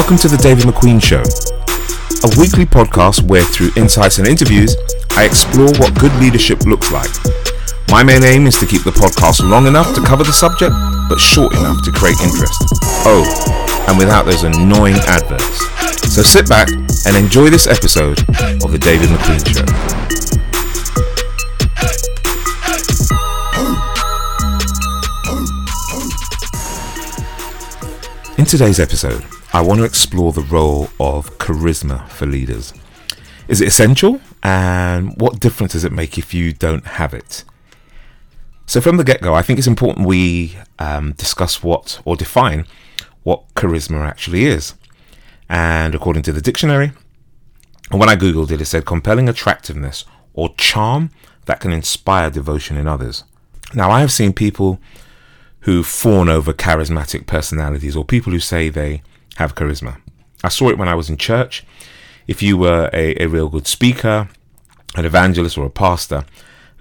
Welcome to the David McQueen Show, a weekly podcast where, through insights and interviews, I explore what good leadership looks like. My main aim is to keep the podcast long enough to cover the subject, but short enough to create interest. Oh, and without those annoying adverts. So sit back and enjoy this episode of the David McQueen Show. In today's episode, I want to explore the role of charisma for leaders. Is it essential? And what difference does it make if you don't have it? So, from the get go, I think it's important we um, discuss what or define what charisma actually is. And according to the dictionary, when I googled it, it said compelling attractiveness or charm that can inspire devotion in others. Now, I have seen people who fawn over charismatic personalities or people who say they have charisma. I saw it when I was in church. If you were a, a real good speaker, an evangelist, or a pastor,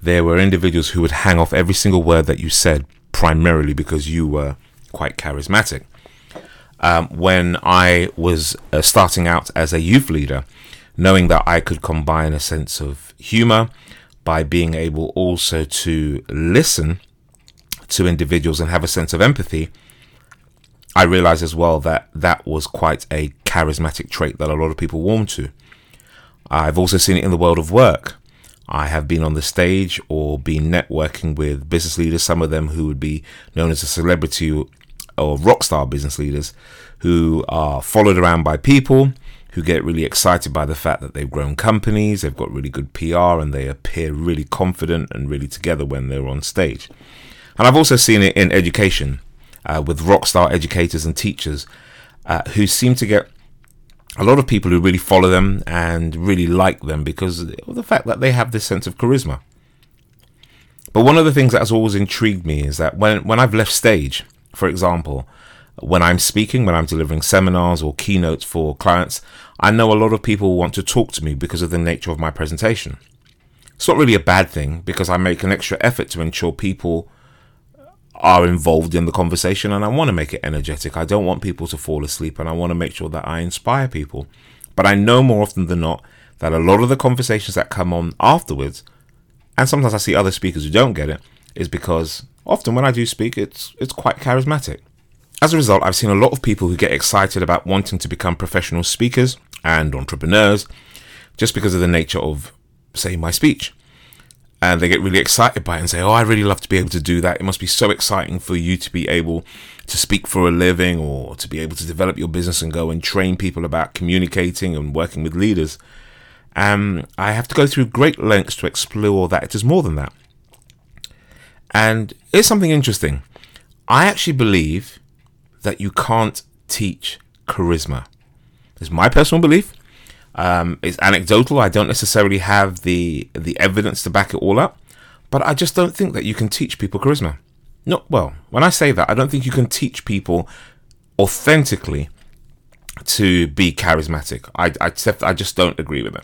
there were individuals who would hang off every single word that you said primarily because you were quite charismatic. Um, when I was uh, starting out as a youth leader, knowing that I could combine a sense of humor by being able also to listen to individuals and have a sense of empathy, I realized as well that that was quite a charismatic trait that a lot of people warm to. I've also seen it in the world of work. I have been on the stage or been networking with business leaders, some of them who would be known as a celebrity or rock star business leaders who are followed around by people who get really excited by the fact that they've grown companies, they've got really good PR, and they appear really confident and really together when they're on stage. And I've also seen it in education uh, with rock star educators and teachers uh, who seem to get a lot of people who really follow them and really like them because of the fact that they have this sense of charisma. But one of the things that has always intrigued me is that when, when I've left stage, for example, when I'm speaking, when I'm delivering seminars or keynotes for clients, I know a lot of people want to talk to me because of the nature of my presentation. It's not really a bad thing because I make an extra effort to ensure people are involved in the conversation and I want to make it energetic. I don't want people to fall asleep and I want to make sure that I inspire people. But I know more often than not that a lot of the conversations that come on afterwards, and sometimes I see other speakers who don't get it, is because often when I do speak, it's it's quite charismatic. As a result, I've seen a lot of people who get excited about wanting to become professional speakers and entrepreneurs just because of the nature of, say, my speech and they get really excited by it and say, "Oh, I really love to be able to do that. It must be so exciting for you to be able to speak for a living or to be able to develop your business and go and train people about communicating and working with leaders." Um, I have to go through great lengths to explore that it is more than that. And here's something interesting. I actually believe that you can't teach charisma. It's my personal belief. Um, it's anecdotal. I don't necessarily have the the evidence to back it all up, but I just don't think that you can teach people charisma. No, well, when I say that, I don't think you can teach people authentically to be charismatic. I I, I just don't agree with it,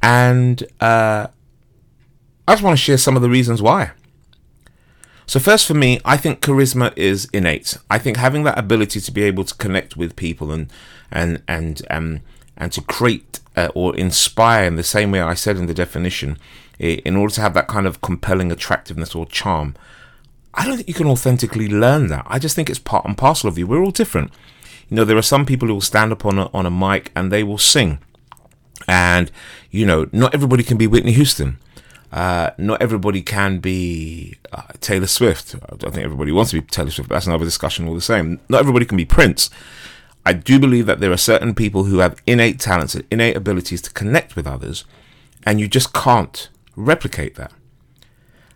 and uh, I just want to share some of the reasons why. So first for me, I think charisma is innate. I think having that ability to be able to connect with people and and and um and to create uh, or inspire in the same way I said in the definition, in order to have that kind of compelling attractiveness or charm, I don't think you can authentically learn that. I just think it's part and parcel of you. We're all different. You know, there are some people who will stand up on a, on a mic and they will sing. And, you know, not everybody can be Whitney Houston. Uh, not everybody can be uh, Taylor Swift. I don't think everybody wants to be Taylor Swift, but that's another discussion all the same. Not everybody can be Prince. I do believe that there are certain people who have innate talents and innate abilities to connect with others, and you just can't replicate that.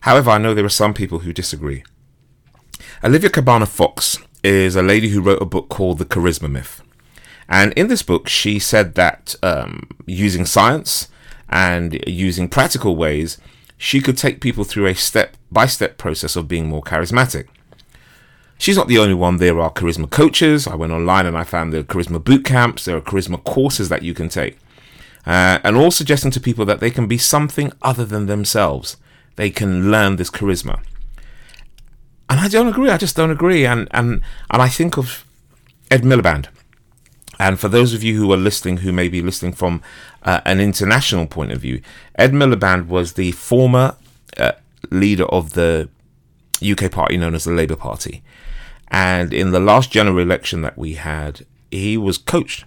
However, I know there are some people who disagree. Olivia Cabana Fox is a lady who wrote a book called The Charisma Myth. And in this book, she said that um, using science and using practical ways, she could take people through a step by step process of being more charismatic. She's not the only one. There are charisma coaches. I went online and I found are charisma boot camps. There are charisma courses that you can take. Uh, and all suggesting to people that they can be something other than themselves. They can learn this charisma. And I don't agree. I just don't agree. And and and I think of Ed Miliband. And for those of you who are listening, who may be listening from uh, an international point of view, Ed Miliband was the former uh, leader of the UK party known as the Labour Party. And in the last general election that we had, he was coached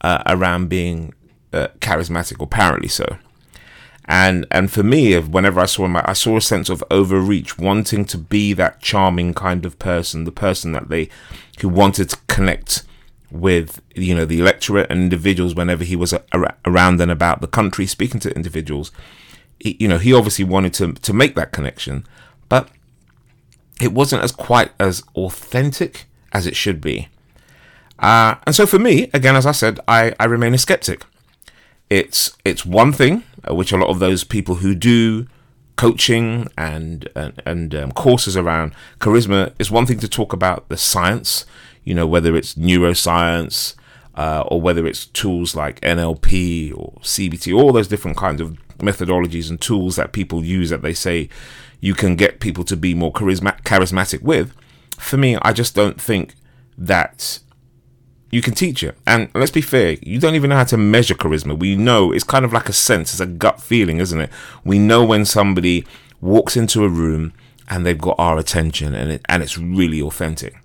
uh, around being uh, charismatic, apparently so. And and for me, whenever I saw him, I saw a sense of overreach, wanting to be that charming kind of person, the person that they who wanted to connect with you know the electorate and individuals whenever he was around and about the country speaking to individuals he, you know he obviously wanted to to make that connection it wasn't as quite as authentic as it should be. Uh, and so for me again as i said i i remain a skeptic. It's it's one thing uh, which a lot of those people who do coaching and and, and um, courses around charisma is one thing to talk about the science you know, whether it's neuroscience uh, or whether it's tools like NLP or CBT, all those different kinds of methodologies and tools that people use that they say you can get people to be more charisma- charismatic with. For me, I just don't think that you can teach it. And let's be fair, you don't even know how to measure charisma. We know it's kind of like a sense, it's a gut feeling, isn't it? We know when somebody walks into a room and they've got our attention and it, and it's really authentic.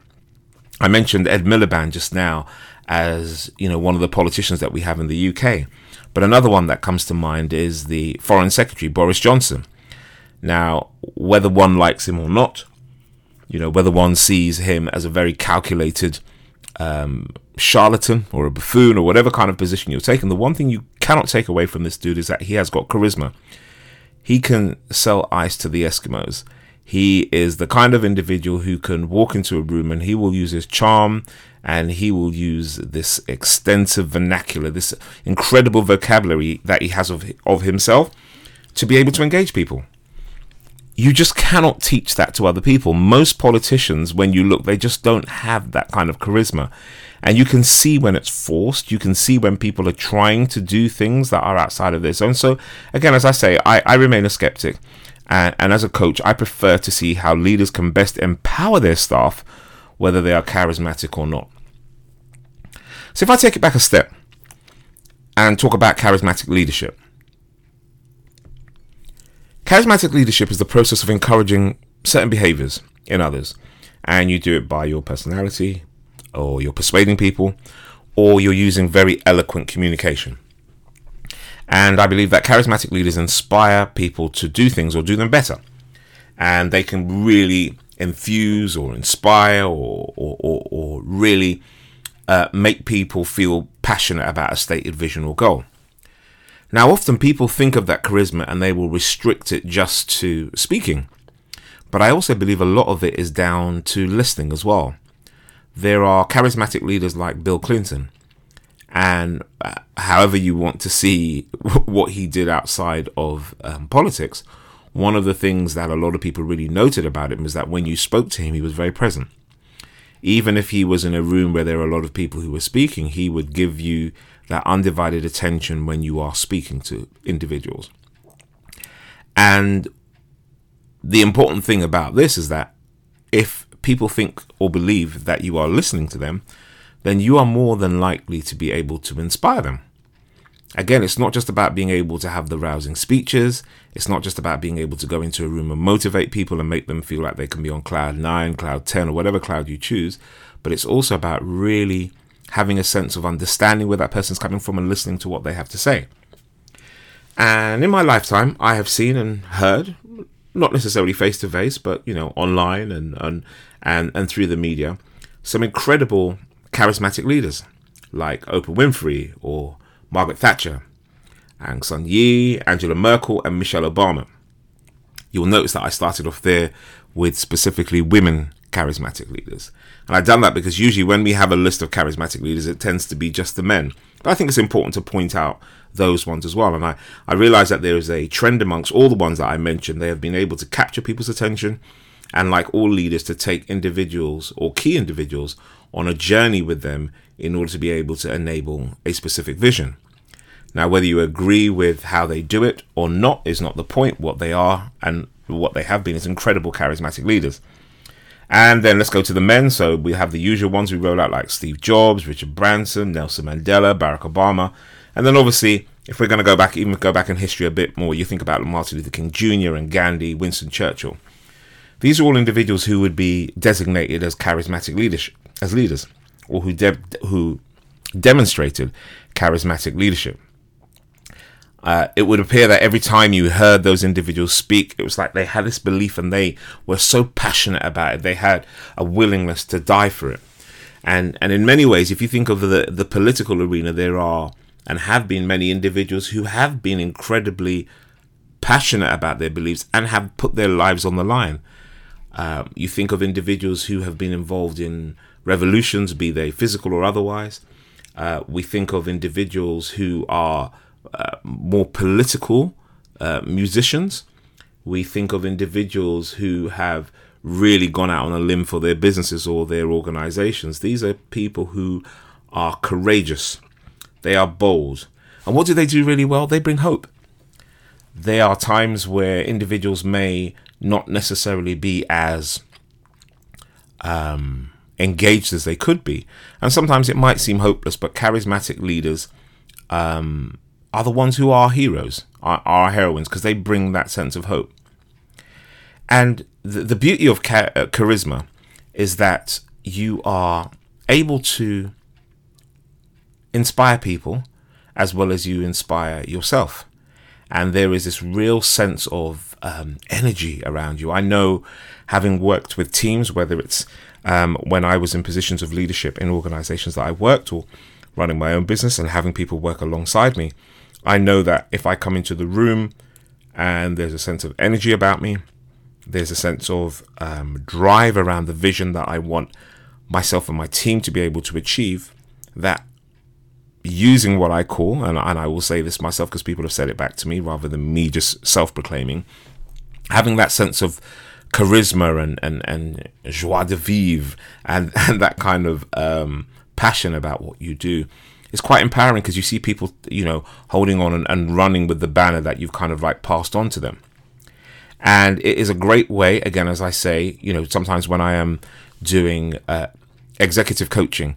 I mentioned Ed Miliband just now as you know one of the politicians that we have in the UK, but another one that comes to mind is the Foreign Secretary Boris Johnson. Now, whether one likes him or not, you know whether one sees him as a very calculated um, charlatan or a buffoon or whatever kind of position you're taking, the one thing you cannot take away from this dude is that he has got charisma. He can sell ice to the Eskimos. He is the kind of individual who can walk into a room and he will use his charm and he will use this extensive vernacular, this incredible vocabulary that he has of, of himself to be able to engage people. You just cannot teach that to other people. Most politicians, when you look, they just don't have that kind of charisma. And you can see when it's forced. You can see when people are trying to do things that are outside of their zone. So, again, as I say, I, I remain a skeptic. And, and as a coach, I prefer to see how leaders can best empower their staff, whether they are charismatic or not. So if I take it back a step and talk about charismatic leadership, charismatic leadership is the process of encouraging certain behaviors in others. And you do it by your personality, or you're persuading people, or you're using very eloquent communication. And I believe that charismatic leaders inspire people to do things or do them better. And they can really infuse or inspire or, or, or, or really uh, make people feel passionate about a stated vision or goal. Now, often people think of that charisma and they will restrict it just to speaking. But I also believe a lot of it is down to listening as well. There are charismatic leaders like Bill Clinton and uh, however you want to see what he did outside of um, politics, one of the things that a lot of people really noted about him is that when you spoke to him, he was very present. Even if he was in a room where there were a lot of people who were speaking, he would give you that undivided attention when you are speaking to individuals. And the important thing about this is that if people think or believe that you are listening to them, then you are more than likely to be able to inspire them. Again, it's not just about being able to have the rousing speeches. It's not just about being able to go into a room and motivate people and make them feel like they can be on cloud nine, cloud 10, or whatever cloud you choose. But it's also about really having a sense of understanding where that person's coming from and listening to what they have to say. And in my lifetime, I have seen and heard, not necessarily face to face, but you know, online and, and and and through the media, some incredible charismatic leaders like Oprah Winfrey or Margaret Thatcher, Aung San Yi, Angela Merkel, and Michelle Obama. You'll notice that I started off there with specifically women charismatic leaders. And I've done that because usually when we have a list of charismatic leaders, it tends to be just the men. But I think it's important to point out those ones as well. And I, I realize that there is a trend amongst all the ones that I mentioned. They have been able to capture people's attention and, like all leaders, to take individuals or key individuals on a journey with them in order to be able to enable a specific vision. Now, whether you agree with how they do it or not is not the point. What they are and what they have been is incredible charismatic leaders. And then let's go to the men. So we have the usual ones we roll out like Steve Jobs, Richard Branson, Nelson Mandela, Barack Obama. And then obviously, if we're going to go back, even go back in history a bit more, you think about Martin Luther King Jr. and Gandhi, Winston Churchill. These are all individuals who would be designated as charismatic leadership, as leaders, or who de- who demonstrated charismatic leadership. Uh, it would appear that every time you heard those individuals speak, it was like they had this belief and they were so passionate about it. They had a willingness to die for it. And and in many ways, if you think of the the political arena, there are and have been many individuals who have been incredibly passionate about their beliefs and have put their lives on the line. Um, you think of individuals who have been involved in revolutions, be they physical or otherwise. Uh, we think of individuals who are uh, more political uh, musicians. We think of individuals who have really gone out on a limb for their businesses or their organizations. These are people who are courageous, they are bold. And what do they do really well? They bring hope. There are times where individuals may not necessarily be as um, engaged as they could be. And sometimes it might seem hopeless, but charismatic leaders um, are the ones who are heroes, are, are heroines, because they bring that sense of hope. And the, the beauty of cha- uh, charisma is that you are able to inspire people as well as you inspire yourself. And there is this real sense of um, energy around you. I know, having worked with teams, whether it's um, when I was in positions of leadership in organizations that I worked or running my own business and having people work alongside me, I know that if I come into the room and there's a sense of energy about me, there's a sense of um, drive around the vision that I want myself and my team to be able to achieve, that using what I call, and, and I will say this myself because people have said it back to me rather than me just self proclaiming, having that sense of charisma and, and, and joie de vivre and, and that kind of um, passion about what you do it's quite empowering because you see people, you know, holding on and, and running with the banner that you've kind of like passed on to them. And it is a great way, again, as I say, you know, sometimes when I am doing uh, executive coaching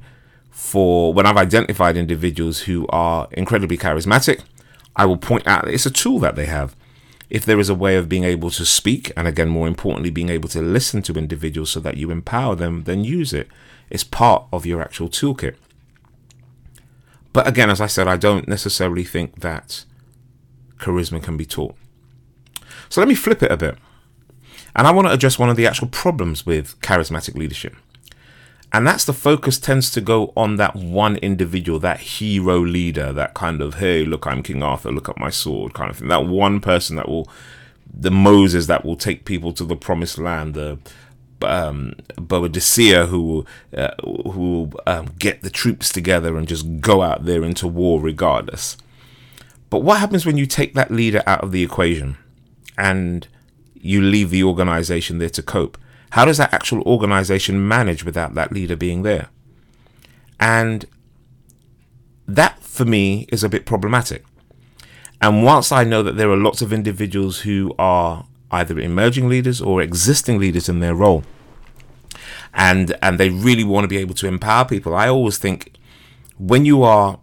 for when I've identified individuals who are incredibly charismatic, I will point out it's a tool that they have. If there is a way of being able to speak, and again, more importantly, being able to listen to individuals so that you empower them, then use it. It's part of your actual toolkit. But again, as I said, I don't necessarily think that charisma can be taught. So let me flip it a bit. And I want to address one of the actual problems with charismatic leadership. And that's the focus tends to go on that one individual, that hero leader, that kind of, hey, look, I'm King Arthur, look at my sword kind of thing. That one person that will, the Moses that will take people to the promised land, the um, Boadicea who will, uh, who um, get the troops together and just go out there into war regardless. But what happens when you take that leader out of the equation and you leave the organization there to cope? How does that actual organization manage without that leader being there? And that for me is a bit problematic. And whilst I know that there are lots of individuals who are either emerging leaders or existing leaders in their role. And and they really want to be able to empower people. I always think when you are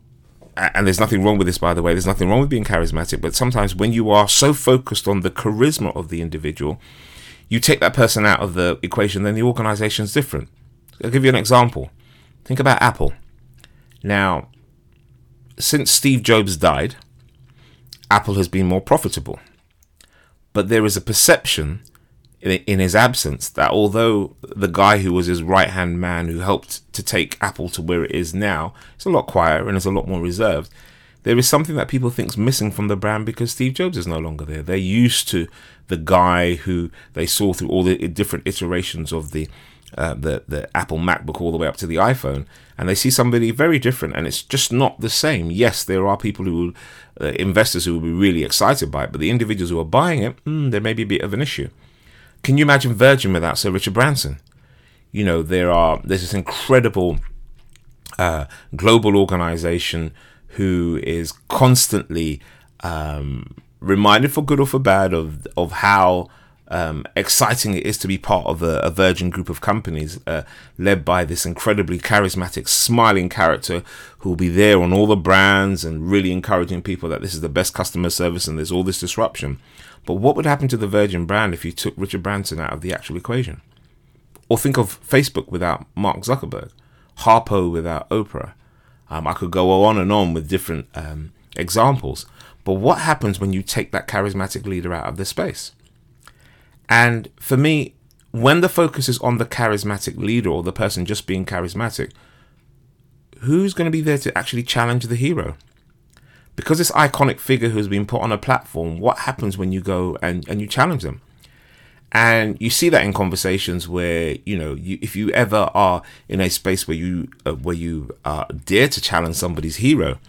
and there's nothing wrong with this by the way, there's nothing wrong with being charismatic, but sometimes when you are so focused on the charisma of the individual, you take that person out of the equation, then the organization's different. I'll give you an example. Think about Apple. Now, since Steve Jobs died, Apple has been more profitable but there is a perception in his absence that although the guy who was his right hand man who helped to take Apple to where it is now is a lot quieter and is a lot more reserved, there is something that people think is missing from the brand because Steve Jobs is no longer there. They're used to the guy who they saw through all the different iterations of the uh, the the Apple MacBook all the way up to the iPhone, and they see somebody very different, and it's just not the same. Yes, there are people who, uh, investors who will be really excited by it, but the individuals who are buying it, mm, there may be a bit of an issue. Can you imagine Virgin without Sir Richard Branson? You know, there are there's this incredible uh, global organization who is constantly um, reminded for good or for bad of of how um, exciting it is to be part of a, a Virgin group of companies uh, led by this incredibly charismatic, smiling character who will be there on all the brands and really encouraging people that this is the best customer service and there's all this disruption. But what would happen to the Virgin brand if you took Richard Branson out of the actual equation? Or think of Facebook without Mark Zuckerberg, Harpo without Oprah. Um, I could go on and on with different um, examples. But what happens when you take that charismatic leader out of the space? And for me, when the focus is on the charismatic leader or the person just being charismatic, who's going to be there to actually challenge the hero? Because this iconic figure who's been put on a platform, what happens when you go and, and you challenge them? And you see that in conversations where you know, you, if you ever are in a space where you uh, where you uh, dare to challenge somebody's hero,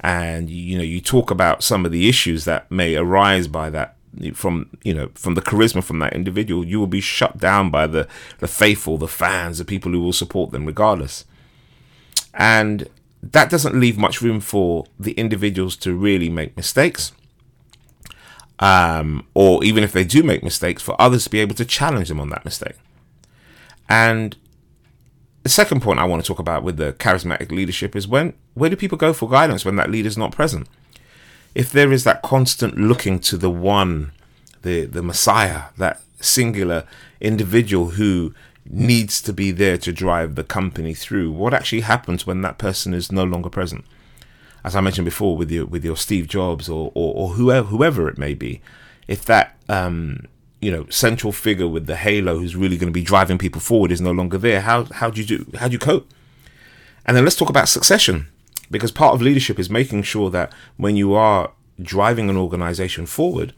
and you know you talk about some of the issues that may arise by that from you know from the charisma from that individual you will be shut down by the the faithful the fans the people who will support them regardless and that doesn't leave much room for the individuals to really make mistakes um, or even if they do make mistakes for others to be able to challenge them on that mistake and the second point I want to talk about with the charismatic leadership is when where do people go for guidance when that leader's not present? If there is that constant looking to the one, the the Messiah, that singular individual who needs to be there to drive the company through, what actually happens when that person is no longer present? As I mentioned before, with your with your Steve Jobs or or, or whoever whoever it may be, if that um, you know central figure with the halo who's really going to be driving people forward is no longer there how how do you do how do you cope and then let's talk about succession because part of leadership is making sure that when you are driving an organization forward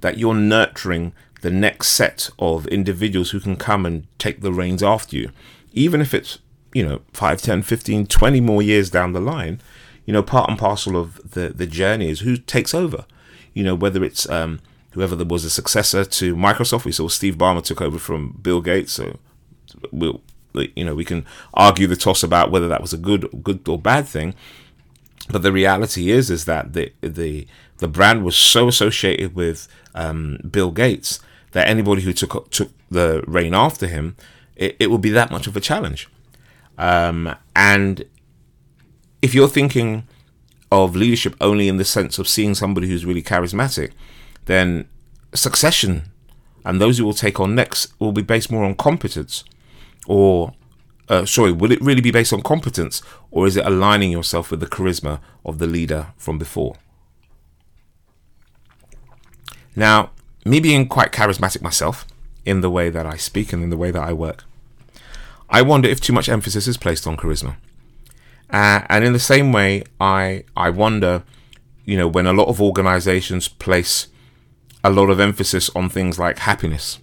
that you're nurturing the next set of individuals who can come and take the reins after you even if it's you know 5 10 15 20 more years down the line you know part and parcel of the the journey is who takes over you know whether it's um whoever there was a successor to Microsoft. We saw Steve Ballmer took over from Bill Gates, so we'll you know we can argue the toss about whether that was a good good or bad thing. But the reality is is that the the the brand was so associated with um, Bill Gates that anybody who took took the reign after him, it, it would be that much of a challenge. Um, and if you're thinking of leadership only in the sense of seeing somebody who's really charismatic, then succession and those who will take on next will be based more on competence or uh, sorry will it really be based on competence or is it aligning yourself with the charisma of the leader from before now me being quite charismatic myself in the way that i speak and in the way that i work i wonder if too much emphasis is placed on charisma uh, and in the same way i i wonder you know when a lot of organizations place a lot of emphasis on things like happiness.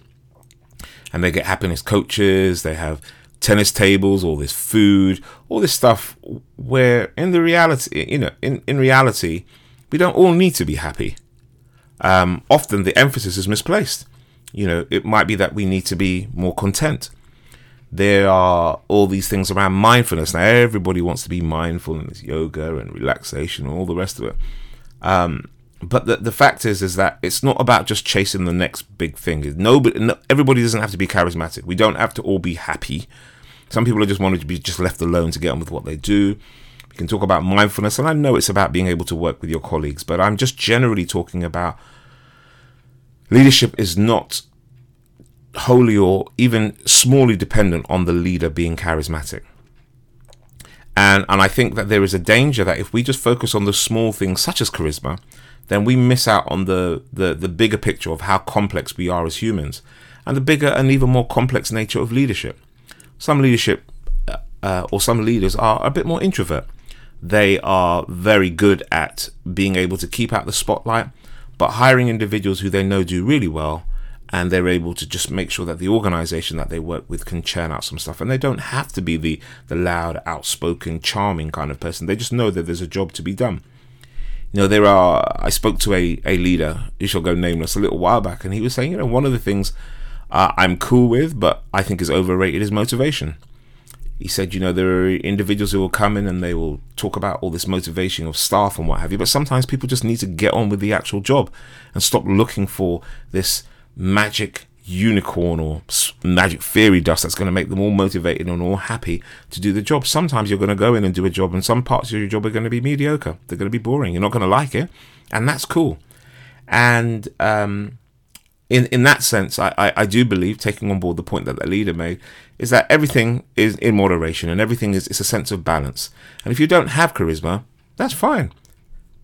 And they get happiness coaches, they have tennis tables, all this food, all this stuff where in the reality, you know, in, in reality, we don't all need to be happy. Um, often the emphasis is misplaced. You know, it might be that we need to be more content. There are all these things around mindfulness. Now, everybody wants to be mindful, and there's yoga and relaxation and all the rest of it. Um, but the, the fact is is that it's not about just chasing the next big thing. Nobody no, everybody doesn't have to be charismatic. We don't have to all be happy. Some people are just wanted to be just left alone to get on with what they do. We can talk about mindfulness and i know it's about being able to work with your colleagues but i'm just generally talking about leadership is not wholly or even smallly dependent on the leader being charismatic. And and i think that there is a danger that if we just focus on the small things such as charisma then we miss out on the, the, the bigger picture of how complex we are as humans and the bigger and even more complex nature of leadership. Some leadership uh, uh, or some leaders are a bit more introvert. They are very good at being able to keep out the spotlight, but hiring individuals who they know do really well and they're able to just make sure that the organization that they work with can churn out some stuff and they don't have to be the the loud outspoken charming kind of person they just know that there's a job to be done you know, there are. I spoke to a, a leader, you shall go nameless, a little while back, and he was saying, you know, one of the things uh, I'm cool with, but I think is overrated is motivation. He said, you know, there are individuals who will come in and they will talk about all this motivation of staff and what have you, but sometimes people just need to get on with the actual job and stop looking for this magic unicorn or magic fairy dust that's going to make them all motivated and all happy to do the job. Sometimes you're going to go in and do a job, and some parts of your job are going to be mediocre. They're going to be boring. You're not going to like it, and that's cool. And um, in in that sense, I, I, I do believe taking on board the point that the leader made is that everything is in moderation and everything is it's a sense of balance. And if you don't have charisma, that's fine.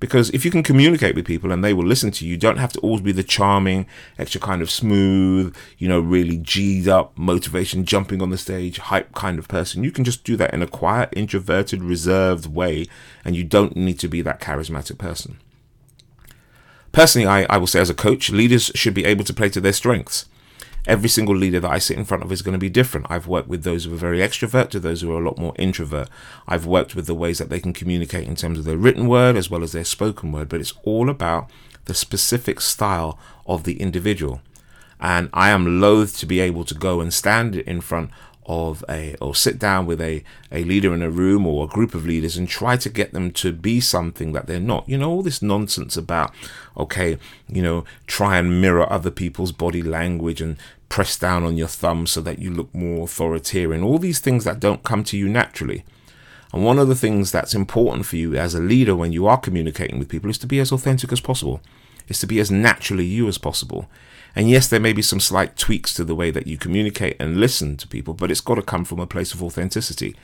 Because if you can communicate with people and they will listen to you, you don't have to always be the charming, extra kind of smooth, you know, really G'd up, motivation, jumping on the stage, hype kind of person. You can just do that in a quiet, introverted, reserved way, and you don't need to be that charismatic person. Personally, I, I will say as a coach, leaders should be able to play to their strengths every single leader that I sit in front of is going to be different. I've worked with those who are very extrovert to those who are a lot more introvert. I've worked with the ways that they can communicate in terms of their written word as well as their spoken word, but it's all about the specific style of the individual. And I am loath to be able to go and stand in front of a or sit down with a, a leader in a room or a group of leaders and try to get them to be something that they're not. You know, all this nonsense about, okay, you know, try and mirror other people's body language and press down on your thumb so that you look more authoritarian. All these things that don't come to you naturally. And one of the things that's important for you as a leader when you are communicating with people is to be as authentic as possible, is to be as naturally you as possible. And yes, there may be some slight tweaks to the way that you communicate and listen to people, but it's got to come from a place of authenticity.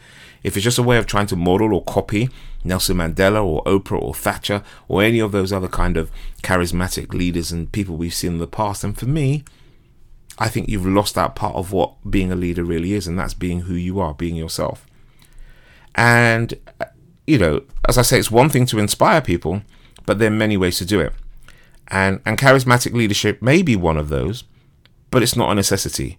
If it's just a way of trying to model or copy Nelson Mandela or Oprah or Thatcher or any of those other kind of charismatic leaders and people we've seen in the past, then for me, I think you've lost that part of what being a leader really is, and that's being who you are, being yourself. And, uh, you know, as I say, it's one thing to inspire people, but there are many ways to do it. And, and charismatic leadership may be one of those, but it's not a necessity.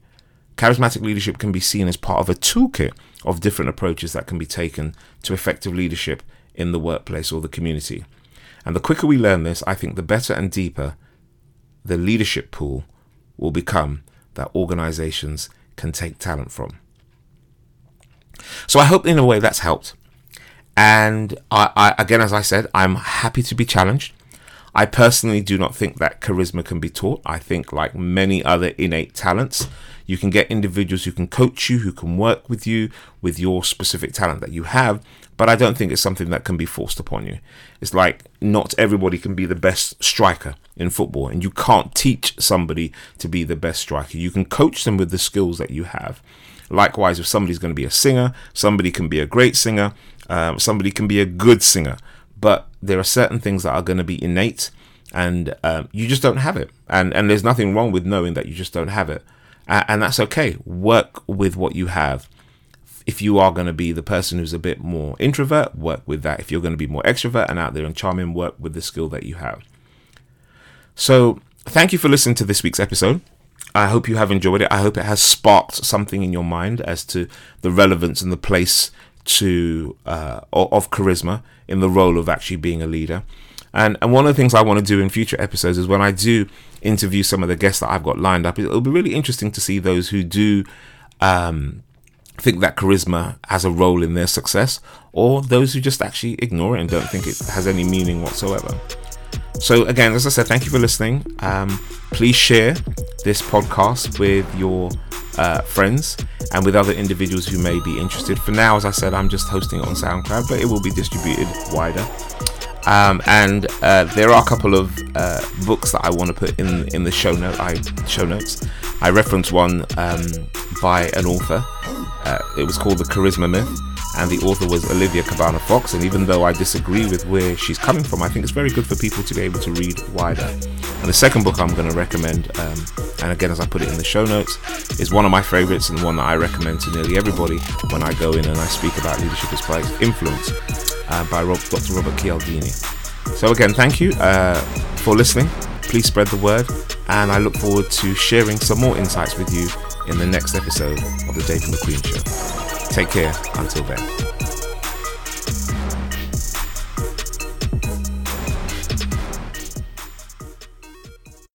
Charismatic leadership can be seen as part of a toolkit of different approaches that can be taken to effective leadership in the workplace or the community. And the quicker we learn this, I think the better and deeper the leadership pool will become that organizations can take talent from. So I hope in a way that's helped. And I, I, again, as I said, I'm happy to be challenged. I personally do not think that charisma can be taught. I think, like many other innate talents, you can get individuals who can coach you, who can work with you with your specific talent that you have, but I don't think it's something that can be forced upon you. It's like not everybody can be the best striker in football, and you can't teach somebody to be the best striker. You can coach them with the skills that you have. Likewise, if somebody's going to be a singer, somebody can be a great singer, um, somebody can be a good singer but there are certain things that are going to be innate and um, you just don't have it. And and there's nothing wrong with knowing that you just don't have it. Uh, and that's okay. Work with what you have. If you are going to be the person who's a bit more introvert work with that. If you're going to be more extrovert and out there and charming work with the skill that you have. So thank you for listening to this week's episode. I hope you have enjoyed it. I hope it has sparked something in your mind as to the relevance and the place to uh, of charisma in the role of actually being a leader. And and one of the things I want to do in future episodes is when I do interview some of the guests that I've got lined up, it'll be really interesting to see those who do um, think that charisma has a role in their success, or those who just actually ignore it and don't think it has any meaning whatsoever. So again, as I said, thank you for listening. Um, please share this podcast with your uh, friends and with other individuals who may be interested. For now, as I said, I'm just hosting it on SoundCloud, but it will be distributed wider. Um, and uh, there are a couple of uh, books that I want to put in in the show note. I show notes. I reference one um, by an author. Uh, it was called The Charisma Myth and the author was Olivia Cabana Fox. And even though I disagree with where she's coming from, I think it's very good for people to be able to read wider. And the second book I'm going to recommend, um, and again, as I put it in the show notes, is one of my favorites and one that I recommend to nearly everybody when I go in and I speak about leadership as by influence uh, by Rob, Dr. Robert Cialdini. So, again, thank you uh, for listening. Please spread the word, and I look forward to sharing some more insights with you in the next episode of the David McQueen Show. Take care until then.